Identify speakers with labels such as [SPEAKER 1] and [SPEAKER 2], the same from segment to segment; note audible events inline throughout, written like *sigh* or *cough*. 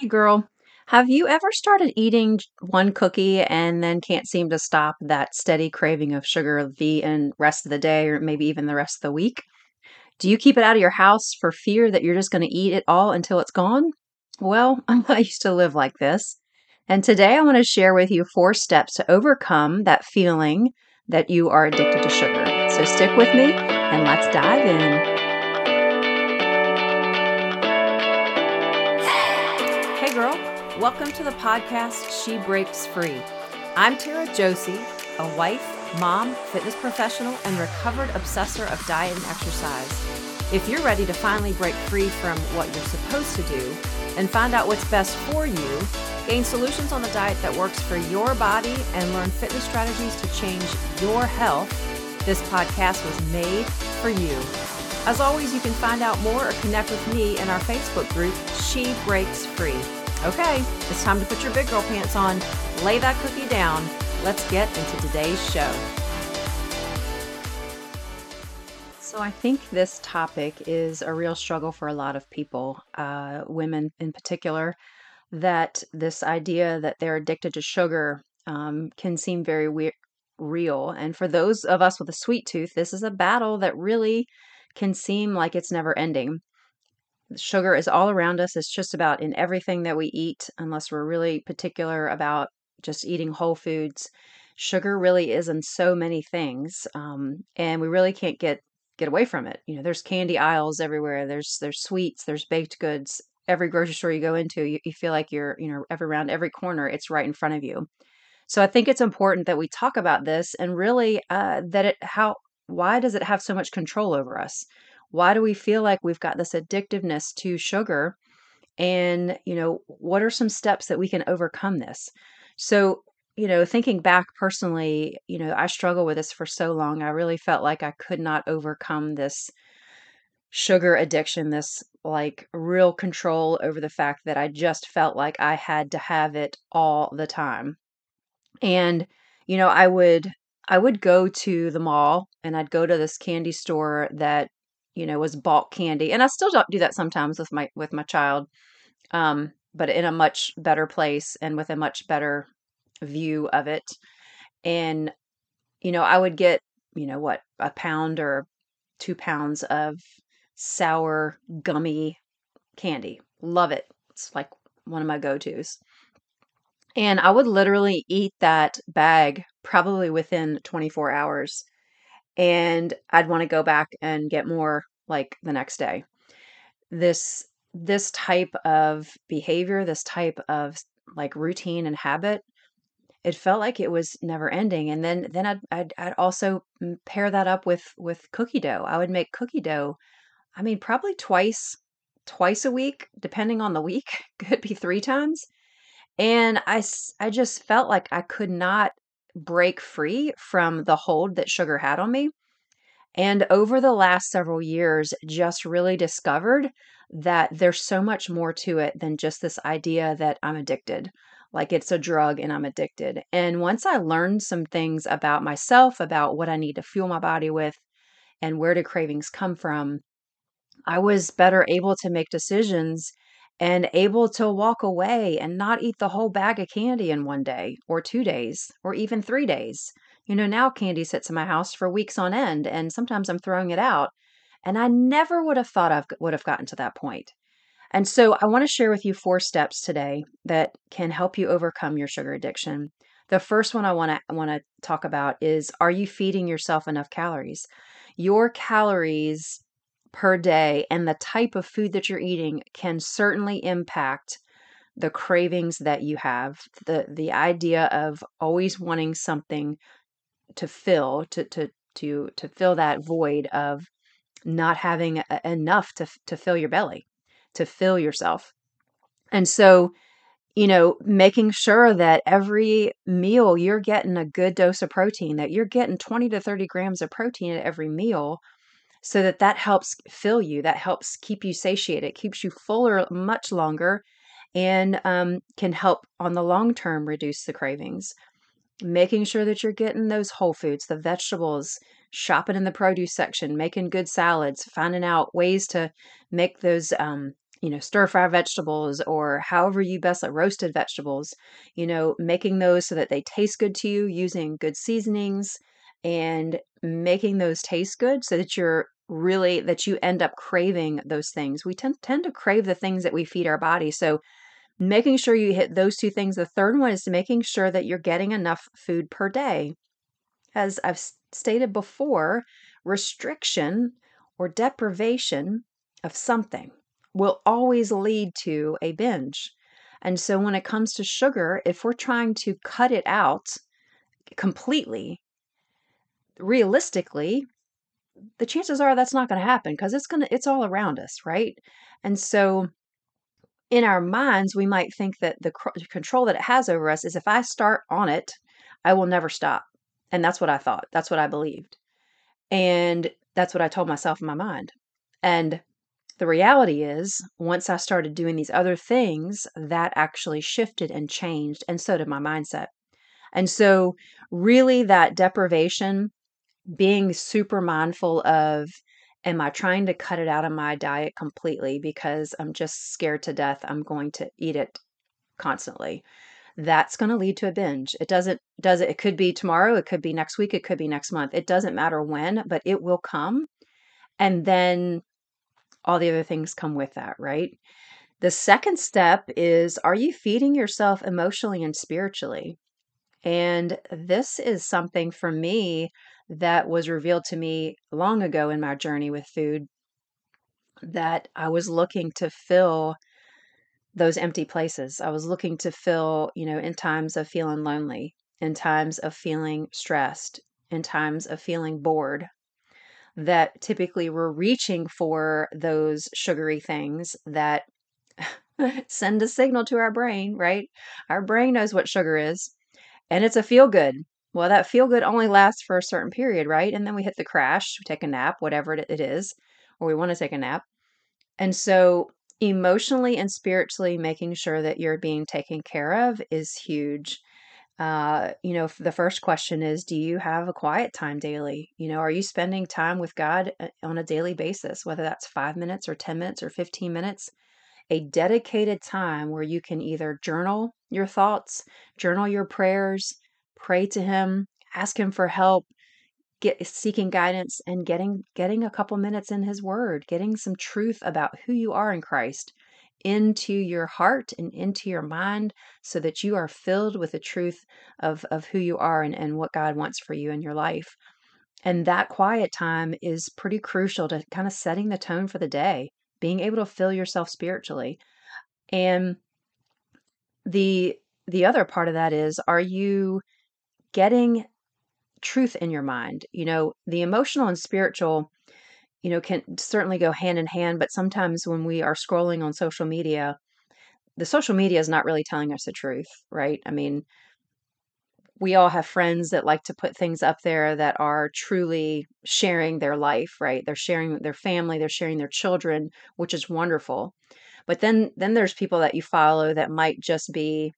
[SPEAKER 1] Hey girl, have you ever started eating one cookie and then can't seem to stop that steady craving of sugar the rest of the day or maybe even the rest of the week? Do you keep it out of your house for fear that you're just going to eat it all until it's gone? Well, I used to live like this. And today I want to share with you four steps to overcome that feeling that you are addicted to sugar. So stick with me and let's dive in. Welcome to the podcast She Breaks Free. I'm Tara Josie, a wife, mom, fitness professional, and recovered obsessor of diet and exercise. If you're ready to finally break free from what you're supposed to do and find out what's best for you, gain solutions on the diet that works for your body, and learn fitness strategies to change your health, this podcast was made for you. As always, you can find out more or connect with me in our Facebook group, She Breaks Free. Okay, it's time to put your big girl pants on, lay that cookie down. Let's get into today's show. So, I think this topic is a real struggle for a lot of people, uh, women in particular, that this idea that they're addicted to sugar um, can seem very we- real. And for those of us with a sweet tooth, this is a battle that really can seem like it's never ending. Sugar is all around us. It's just about in everything that we eat, unless we're really particular about just eating whole foods. Sugar really is in so many things, um, and we really can't get get away from it. You know, there's candy aisles everywhere. There's there's sweets. There's baked goods. Every grocery store you go into, you, you feel like you're you know every around every corner, it's right in front of you. So I think it's important that we talk about this and really uh, that it how why does it have so much control over us? Why do we feel like we've got this addictiveness to sugar? And, you know, what are some steps that we can overcome this? So, you know, thinking back personally, you know, I struggled with this for so long. I really felt like I could not overcome this sugar addiction, this like real control over the fact that I just felt like I had to have it all the time. And, you know, I would I would go to the mall and I'd go to this candy store that, you know, was bulk candy. And I still do that sometimes with my with my child. Um, but in a much better place and with a much better view of it. And, you know, I would get, you know, what, a pound or 2 pounds of sour gummy candy. Love it. It's like one of my go-tos. And I would literally eat that bag probably within 24 hours, and I'd wanna go back and get more, like, the next day. This this type of behavior, this type of, like, routine and habit, it felt like it was never ending, and then then I'd I'd I'd also, mm, pair that up with with cookie dough. I would make cookie dough, I mean, probably twice twice a week, depending on the week, *laughs* could be 3 times. And I I just felt like I could not break free from the hold that sugar had on me. And over the last several years, just really discovered that there's so much more to it than just this idea that I'm addicted, like it's a drug and I'm addicted. And once I learned some things about myself, about what I need to fuel my body with and where do cravings come from, I was better able to make decisions and able to walk away and not eat the whole bag of candy in one day or 2 days or even 3 days. You know, now candy sits in my house for weeks on end and sometimes I'm throwing it out. And I never would have thought I would have gotten to that point. And so I want to share with you four steps today that can help you overcome your sugar addiction. The first one I want to I want to talk about is are you feeding yourself enough calories? Your calories per day and the type of food that you're eating can certainly impact the cravings that you have. The the idea of always wanting something to fill to to to to fill that void of not having e- enough to to fill your belly, to fill yourself. And so, you know, making sure that every meal you're getting a good dose of protein, that you're getting 20 to 30 grams of protein at every meal so that that helps fill you, that helps keep you satiated, keeps you fuller much longer, and um, can help on the long term reduce the cravings. Making sure that you're getting those whole foods, the vegetables, shopping in the produce section, making good salads, finding out ways to make those um, you know, stir fry vegetables or however you best like roasted vegetables, you know, making those so that they taste good to you using good seasonings and making those taste good so that you're really that you end up craving those things. We tend tend to crave the things that we feed our body. So making sure you hit those two things. The third one is making sure that you're getting enough food per day. As I've stated before, restriction or deprivation of something will always lead to a binge. And so when it comes to sugar, if we're trying to cut it out completely, realistically, the chances are that's not going to happen because it's going to it's all around us, right? And so in our minds, we might think that the cr- control that it has over us is if I start on it, I will never stop. And that's what I thought. That's what I believed. And that's what I told myself in my mind. And the reality is, once I started doing these other things, that actually shifted and changed. And so did my mindset. And so, really, that deprivation, being super mindful of am I trying to cut it out of my diet completely because I'm just scared to death I'm going to eat it constantly? That's going to lead to a binge. It doesn't does it it could be tomorrow, it could be next week, it could be next month. It doesn't matter when, but it will come. And then all the other things come with that, right? The second step is are you feeding yourself emotionally and spiritually? And this is something for me that was revealed to me long ago in my journey with food that I was looking to fill those empty places. I was looking to fill, you know, in times of feeling lonely, in times of feeling stressed, in times of feeling bored, that typically we're reaching for those sugary things that *laughs* send a signal to our brain, right? Our brain knows what sugar is, and it's a feel good. Well, that feel good only lasts for a certain period, right? And then we hit the crash, we take a nap, whatever it is, or we want to take a nap. And so, emotionally and spiritually making sure that you're being taken care of is huge. Uh, you know, the first question is Do you have a quiet time daily? You know, are you spending time with God uh, on a daily basis, whether that's five minutes or 10 minutes or 15 minutes? A dedicated time where you can either journal your thoughts, journal your prayers, pray to him, ask him for help, get seeking guidance and getting getting a couple minutes in his word, getting some truth about who you are in Christ into your heart and into your mind so that you are filled with the truth of of who you are and, and what God wants for you in your life. And that quiet time is pretty crucial to kind of setting the tone for the day, being able to fill yourself spiritually. And the the other part of that is are you getting truth in your mind. You know, the emotional and spiritual, you know, can certainly go hand in hand, but sometimes when we are scrolling on social media, the social media is not really telling us the truth, right? I mean, we all have friends that like to put things up there that are truly sharing their life, right? They're sharing their family, they're sharing their children, which is wonderful. But then then there's people that you follow that might just be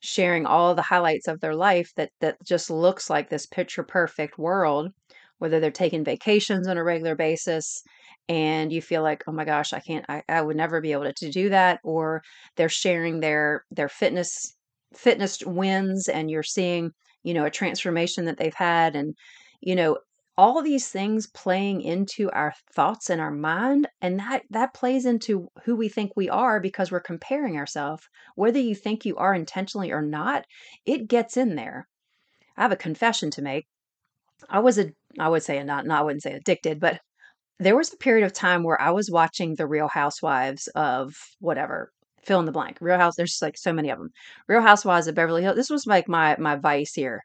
[SPEAKER 1] sharing all the highlights of their life that that just looks like this picture perfect world whether they're taking vacations on a regular basis and you feel like oh my gosh i can't i, I would never be able to, to do that or they're sharing their their fitness fitness wins and you're seeing you know a transformation that they've had and you know all these things playing into our thoughts and our mind and that that plays into who we think we are because we're comparing ourselves whether you think you are intentionally or not it gets in there. I have a confession to make. I was a i would say a not, not i wouldn't say addicted but there was a period of time where i was watching the real housewives of whatever fill in the blank real house there's like so many of them real housewives of beverly hills this was like my my vice here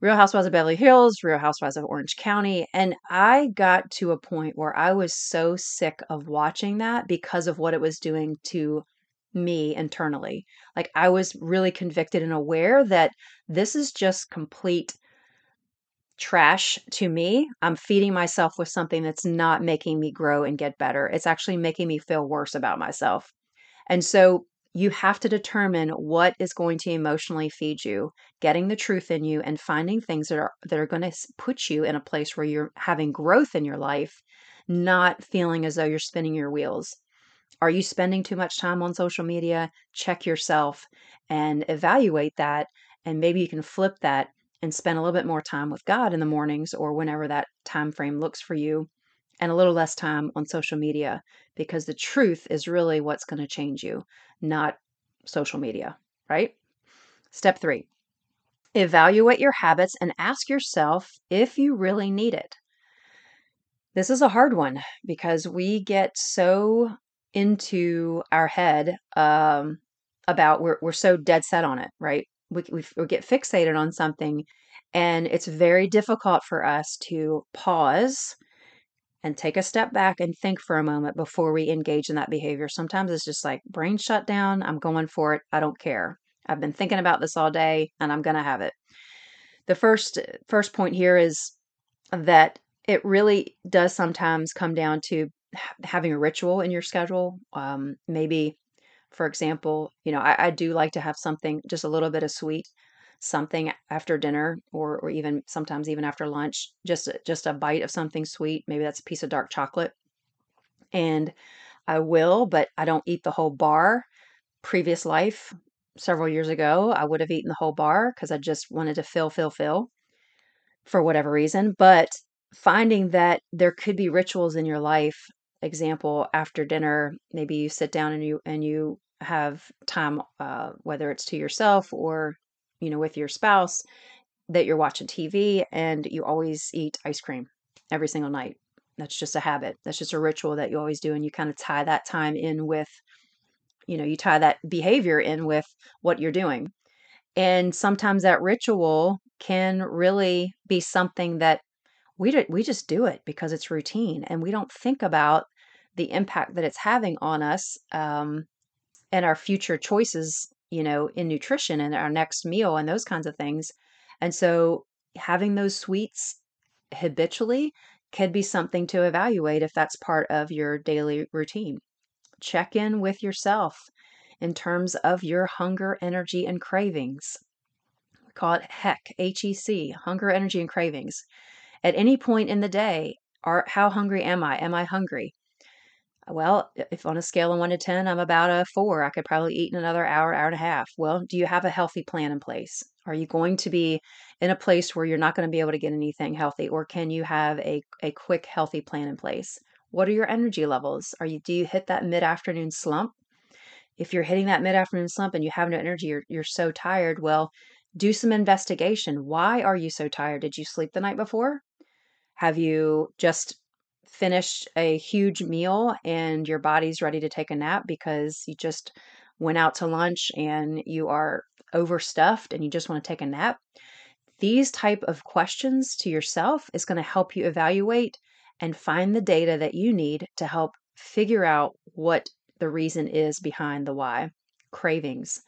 [SPEAKER 1] Real Housewives of Beverly Hills, Real Housewives of Orange County. And I got to a point where I was so sick of watching that because of what it was doing to me internally. Like I was really convicted and aware that this is just complete trash to me. I'm feeding myself with something that's not making me grow and get better. It's actually making me feel worse about myself. And so you have to determine what is going to emotionally feed you getting the truth in you and finding things that are that are going to put you in a place where you're having growth in your life not feeling as though you're spinning your wheels Are you spending too much time on social media? Check yourself and evaluate that. And maybe you can flip that and spend a little bit more time with God in the mornings or whenever that time frame looks for you and a little less time on social media because the truth is really what's going to change you, not social media, right? Step 3. Evaluate your habits and ask yourself if you really need it. This is a hard one because we get so into our head um, about we're we're so dead set on it, right? We, we we get fixated on something, and it's very difficult for us to pause and take a step back and think for a moment before we engage in that behavior. Sometimes it's just like brain shut down. I'm going for it. I don't care. I've been thinking about this all day, and I'm going to have it. The first first point here is that it really does sometimes come down to having a ritual in your schedule. Um, maybe, for example, you know, I, I do like to have something, just a little bit of sweet, something after dinner, or or even sometimes even after lunch, just just a bite of something sweet. Maybe that's a piece of dark chocolate, and I will, but I don't eat the whole bar. Previous life, several years ago, I would have eaten the whole bar because I just wanted to fill, fill, fill for whatever reason. But finding that there could be rituals in your life example after dinner maybe you sit down and you and you have time uh, whether it's to yourself or you know with your spouse that you're watching tv and you always eat ice cream every single night. That's just a habit. That's just a ritual that you always do and you kind of tie that time in with you know you tie that behavior in with what you're doing. And sometimes that ritual can really be something that we do, we just do it because it's routine and we don't think about the impact that it's having on us um, and our future choices you know in nutrition and our next meal and those kinds of things and so having those sweets habitually could be something to evaluate if that's part of your daily routine check in with yourself in terms of your hunger energy and cravings we call it HEC, H-E-C, hunger energy and cravings at any point in the day, are how hungry am I? Am I hungry? Well, if on a scale of one to 10, I'm about a four, I could probably eat in another hour, hour and a half. Well, do you have a healthy plan in place? Are you going to be in a place where you're not going to be able to get anything healthy? Or can you have a, a quick, healthy plan in place? What are your energy levels? Are you do you hit that mid-afternoon slump? If you're hitting that mid-afternoon slump and you have no energy, you're, you're so tired, well, do some investigation. Why are you so tired? Did you sleep the night before? Have you just finished a huge meal and your body's ready to take a nap because you just went out to lunch and you are overstuffed and you just want to take a nap? These type of questions to yourself is going to help you evaluate and find the data that you need to help figure out what the reason is behind the why. Cravings.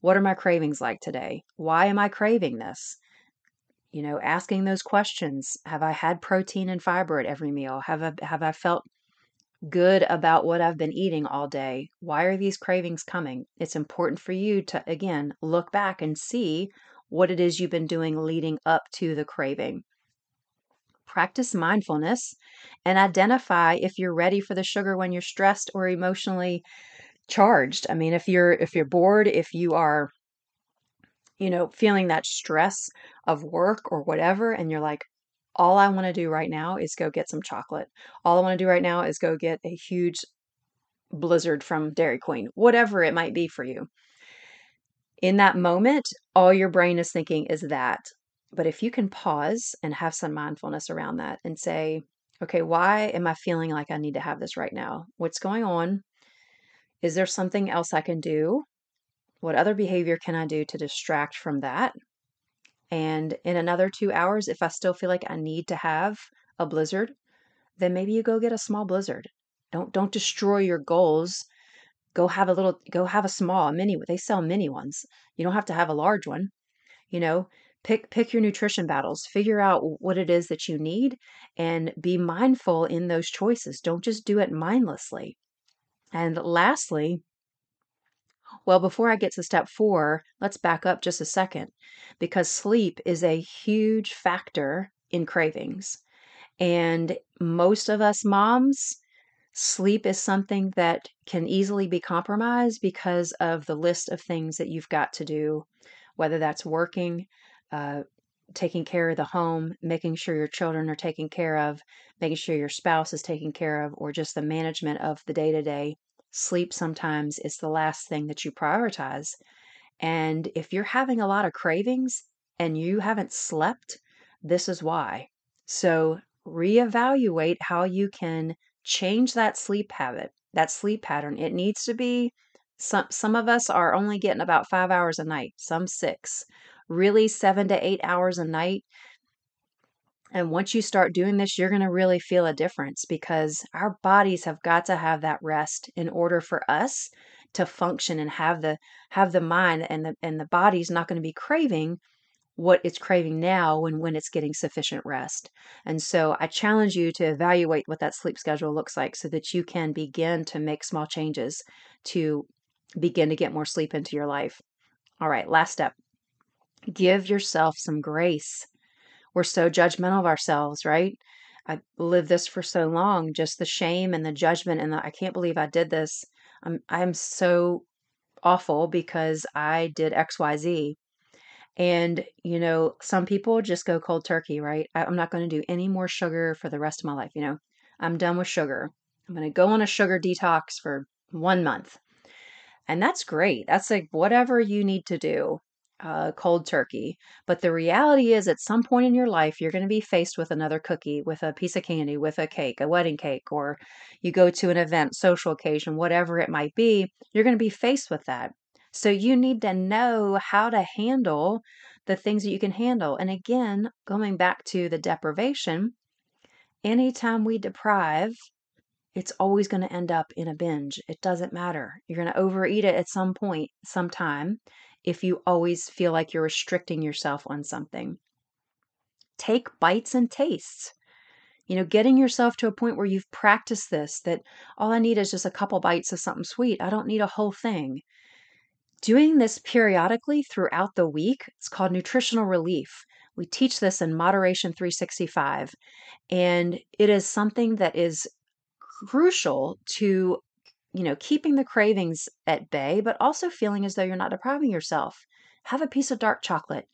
[SPEAKER 1] What are my cravings like today? Why am I craving this? You know, asking those questions. Have I had protein and fiber at every meal? Have I, have I felt good about what I've been eating all day? Why are these cravings coming? It's important for you to, again, look back and see what it is you've been doing leading up to the craving. Practice mindfulness and identify if you're ready for the sugar when you're stressed or emotionally charged. I mean, if you're if you're bored, if you are you know, feeling that stress of work or whatever, and you're like, all I want to do right now is go get some chocolate. All I want to do right now is go get a huge blizzard from Dairy Queen, whatever it might be for you. In that moment, all your brain is thinking is that. But if you can pause and have some mindfulness around that and say, okay, why am I feeling like I need to have this right now? What's going on? Is there something else I can do? What other behavior can I do to distract from that? And in another two hours, if I still feel like I need to have a blizzard, then maybe you go get a small blizzard. Don't don't destroy your goals. Go have a little go have a small, a mini they sell mini ones. You don't have to have a large one. You know, pick pick your nutrition battles. Figure out what it is that you need and be mindful in those choices. Don't just do it mindlessly. And lastly, well, before I get to step four, let's back up just a second because sleep is a huge factor in cravings. And most of us moms Sleep is something that can easily be compromised because of the list of things that you've got to do, whether that's working, uh, taking care of the home, making sure your children are taken care of, making sure your spouse is taken care of, or just the management of the day to day. Sleep sometimes is the last thing that you prioritize. And if you're having a lot of cravings and you haven't slept, this is why. So reevaluate how you can change that sleep habit, that sleep pattern. It needs to be some some of us are only getting about 5 hours a night, some 6. Really 7 to 8 hours a night. And once you start doing this, you're going to really feel a difference because our bodies have got to have that rest in order for us to function and have the have the mind and the and the body's not going to be craving what it's craving now when when it's getting sufficient rest. And so I challenge you to evaluate what that sleep schedule looks like so that you can begin to make small changes to begin to get more sleep into your life. All right, last step. Give yourself some grace. We're so judgmental of ourselves, right? I lived this for so long, just the shame and the judgment and the I can't believe I did this. I'm I'm so awful because I did XYZ. And, you know, some people just go cold turkey, right? I, I'm not going to do any more sugar for the rest of my life. You know, I'm done with sugar. I'm going to go on a sugar detox for one month. And that's great. That's like whatever you need to do, uh, cold turkey. But the reality is, at some point in your life, you're going to be faced with another cookie, with a piece of candy, with a cake, a wedding cake, or you go to an event, social occasion, whatever it might be. You're going to be faced with that. So you need to know how to handle the things that you can handle. And again, going back to the deprivation, anytime we deprive, it's always going to end up in a binge. It doesn't matter. You're going to overeat it at some point, sometime, if you always feel like you're restricting yourself on something. Take bites and tastes. You know, getting yourself to a point where you've practiced this, that all I need is just a couple bites of something sweet. I don't need a whole thing. Doing this periodically throughout the week, it's called nutritional relief. We teach this in Moderation 365, and it is something that is crucial to you know keeping the cravings at bay but also feeling as though you're not depriving yourself have a piece of dark chocolate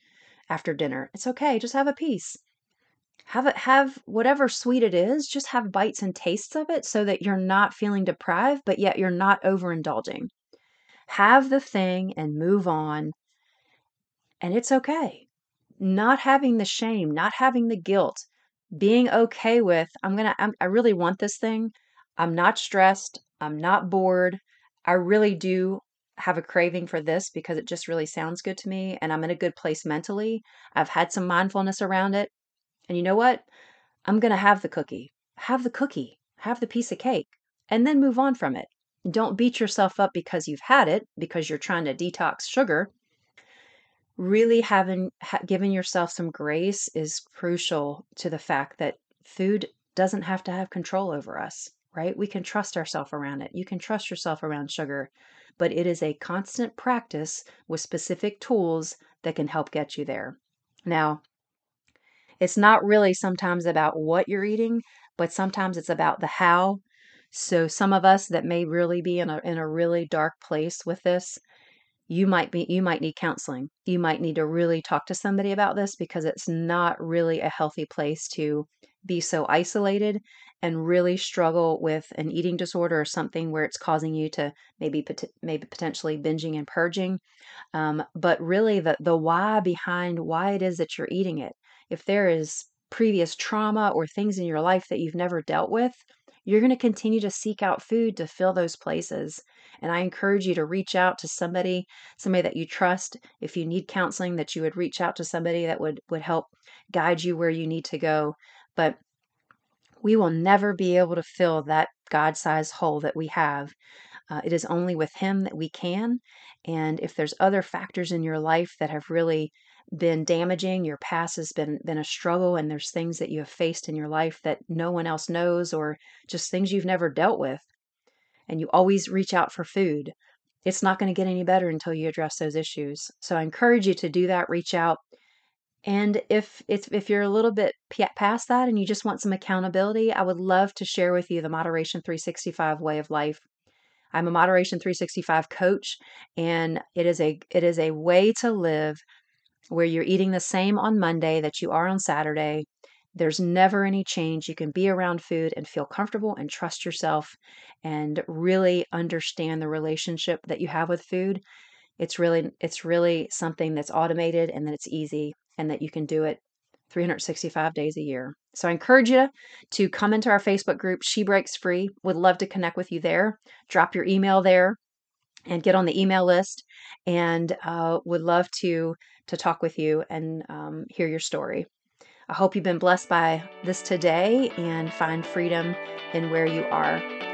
[SPEAKER 1] after dinner it's okay just have a piece have it have whatever sweet it is just have bites and tastes of it so that you're not feeling deprived but yet you're not overindulging have the thing and move on. And it's okay. Not having the shame, not having the guilt, being okay with, I'm going to, I really want this thing. I'm not stressed. I'm not bored. I really do have a craving for this because it just really sounds good to me and I'm in a good place mentally. I've had some mindfulness around it. And you know what? I'm going to have the cookie. Have the cookie. Have the piece of cake and then move on from it. Don't beat yourself up because you've had it, because you're trying to detox sugar. Really having ha- given yourself some grace is crucial to the fact that food doesn't have to have control over us, right? We can trust ourselves around it. You can trust yourself around sugar, but it is a constant practice with specific tools that can help get you there. Now, it's not really sometimes about what you're eating, but sometimes it's about the how so some of us that may really be in a in a really dark place with this, you might be you might need counseling. You might need to really talk to somebody about this because it's not really a healthy place to be so isolated and really struggle with an eating disorder or something where it's causing you to maybe maybe potentially binging and purging. Um, but really the the why behind why it is that you're eating it. If there is previous trauma or things in your life that you've never dealt with, you're going to continue to seek out food to fill those places. And I encourage you to reach out to somebody, somebody that you trust. If you need counseling, that you would reach out to somebody that would would help guide you where you need to go. But we will never be able to fill that God-sized hole that we have. Uh, it is only with Him that we can. And if there's other factors in your life that have really been damaging, your past has been been a struggle and there's things that you have faced in your life that no one else knows or just things you've never dealt with and you always reach out for food. It's not going to get any better until you address those issues. So I encourage you to do that, reach out. And if it's if you're a little bit past that and you just want some accountability, I would love to share with you the Moderation 365 way of life. I'm a Moderation 365 coach and it is a it is a way to live where you're eating the same on Monday that you are on Saturday. There's never any change. You can be around food and feel comfortable and trust yourself and really understand the relationship that you have with food. It's really it's really something that's automated and that it's easy and that you can do it 365 days a year. So I encourage you to come into our Facebook group, She Breaks Free. Would love to connect with you there. Drop your email there and get on the email list and uh, would love to to talk with you and um, hear your story i hope you've been blessed by this today and find freedom in where you are